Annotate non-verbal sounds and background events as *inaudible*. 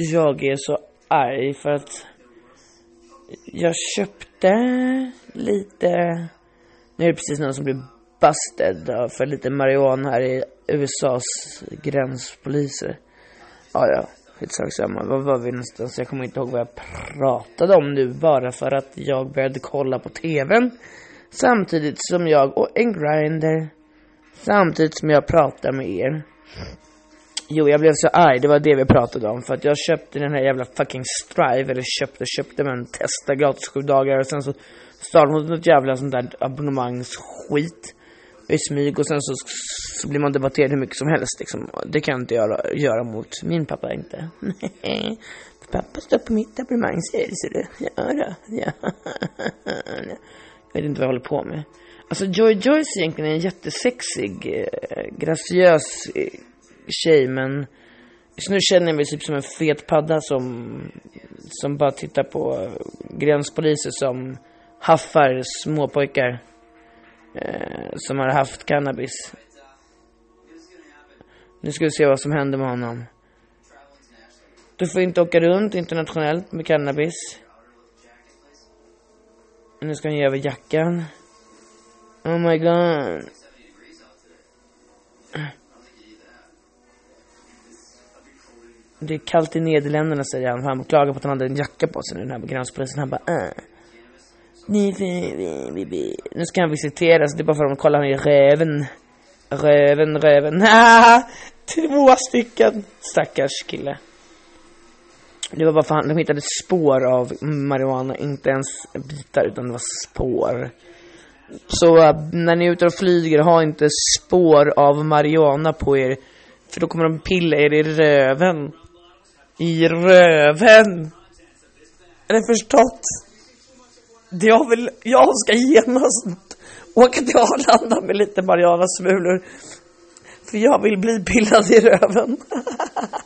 jag är så arg för att jag köpte lite, nu är det precis någon som blev busted för lite marijuana här i USAs gränspoliser. Ja, ja, skitsamma. Var var vi någonstans? Jag kommer inte ihåg vad jag pratade om nu bara för att jag började kolla på TVn. Samtidigt som jag, och en grinder. Samtidigt som jag pratar med er. Jo, jag blev så arg, det var det vi pratade om. För att jag köpte den här jävla fucking Strive, eller köpte, köpte men testa gratis sju dagar. Och sen så stal hon något jävla sånt där abonnemangsskit i smyg och sen så, så blir man debatterad hur mycket som helst liksom. Det kan jag inte göra, göra mot min pappa inte. *laughs* pappa står på mitt abonnemang säger ser du. Ja då, ja. Jag vet inte vad jag håller på med. Alltså Joy Joyce är egentligen en jättesexig, eh, graciös eh, tjej men just nu känner jag mig typ som en fet padda som, som bara tittar på gränspoliser som haffar småpojkar eh, som har haft cannabis. Nu ska vi se vad som händer med honom. Du får inte åka runt internationellt med cannabis. Nu ska han ge över jackan. Oh my god. Det är kallt i Nederländerna säger han. Han klagar på att han hade en jacka på sig nu, den här gränspolisen. Han bara äh. Nu ska han visiteras, det är bara för att de kollar han i röven. Röven, röven. *laughs* Två stycken. Stackars kille. Det var bara för att de hittade spår av marijuana, inte ens bitar utan det var spår. Så eh, när ni är ute och flyger, ha inte spår av marijuana på er. För då kommer de pilla er i röven. I röven! Är det förstått? Jag vill, jag ska genast åka till Arlanda med lite marijuana-smulor. För jag vill bli pillad i röven. *laughs*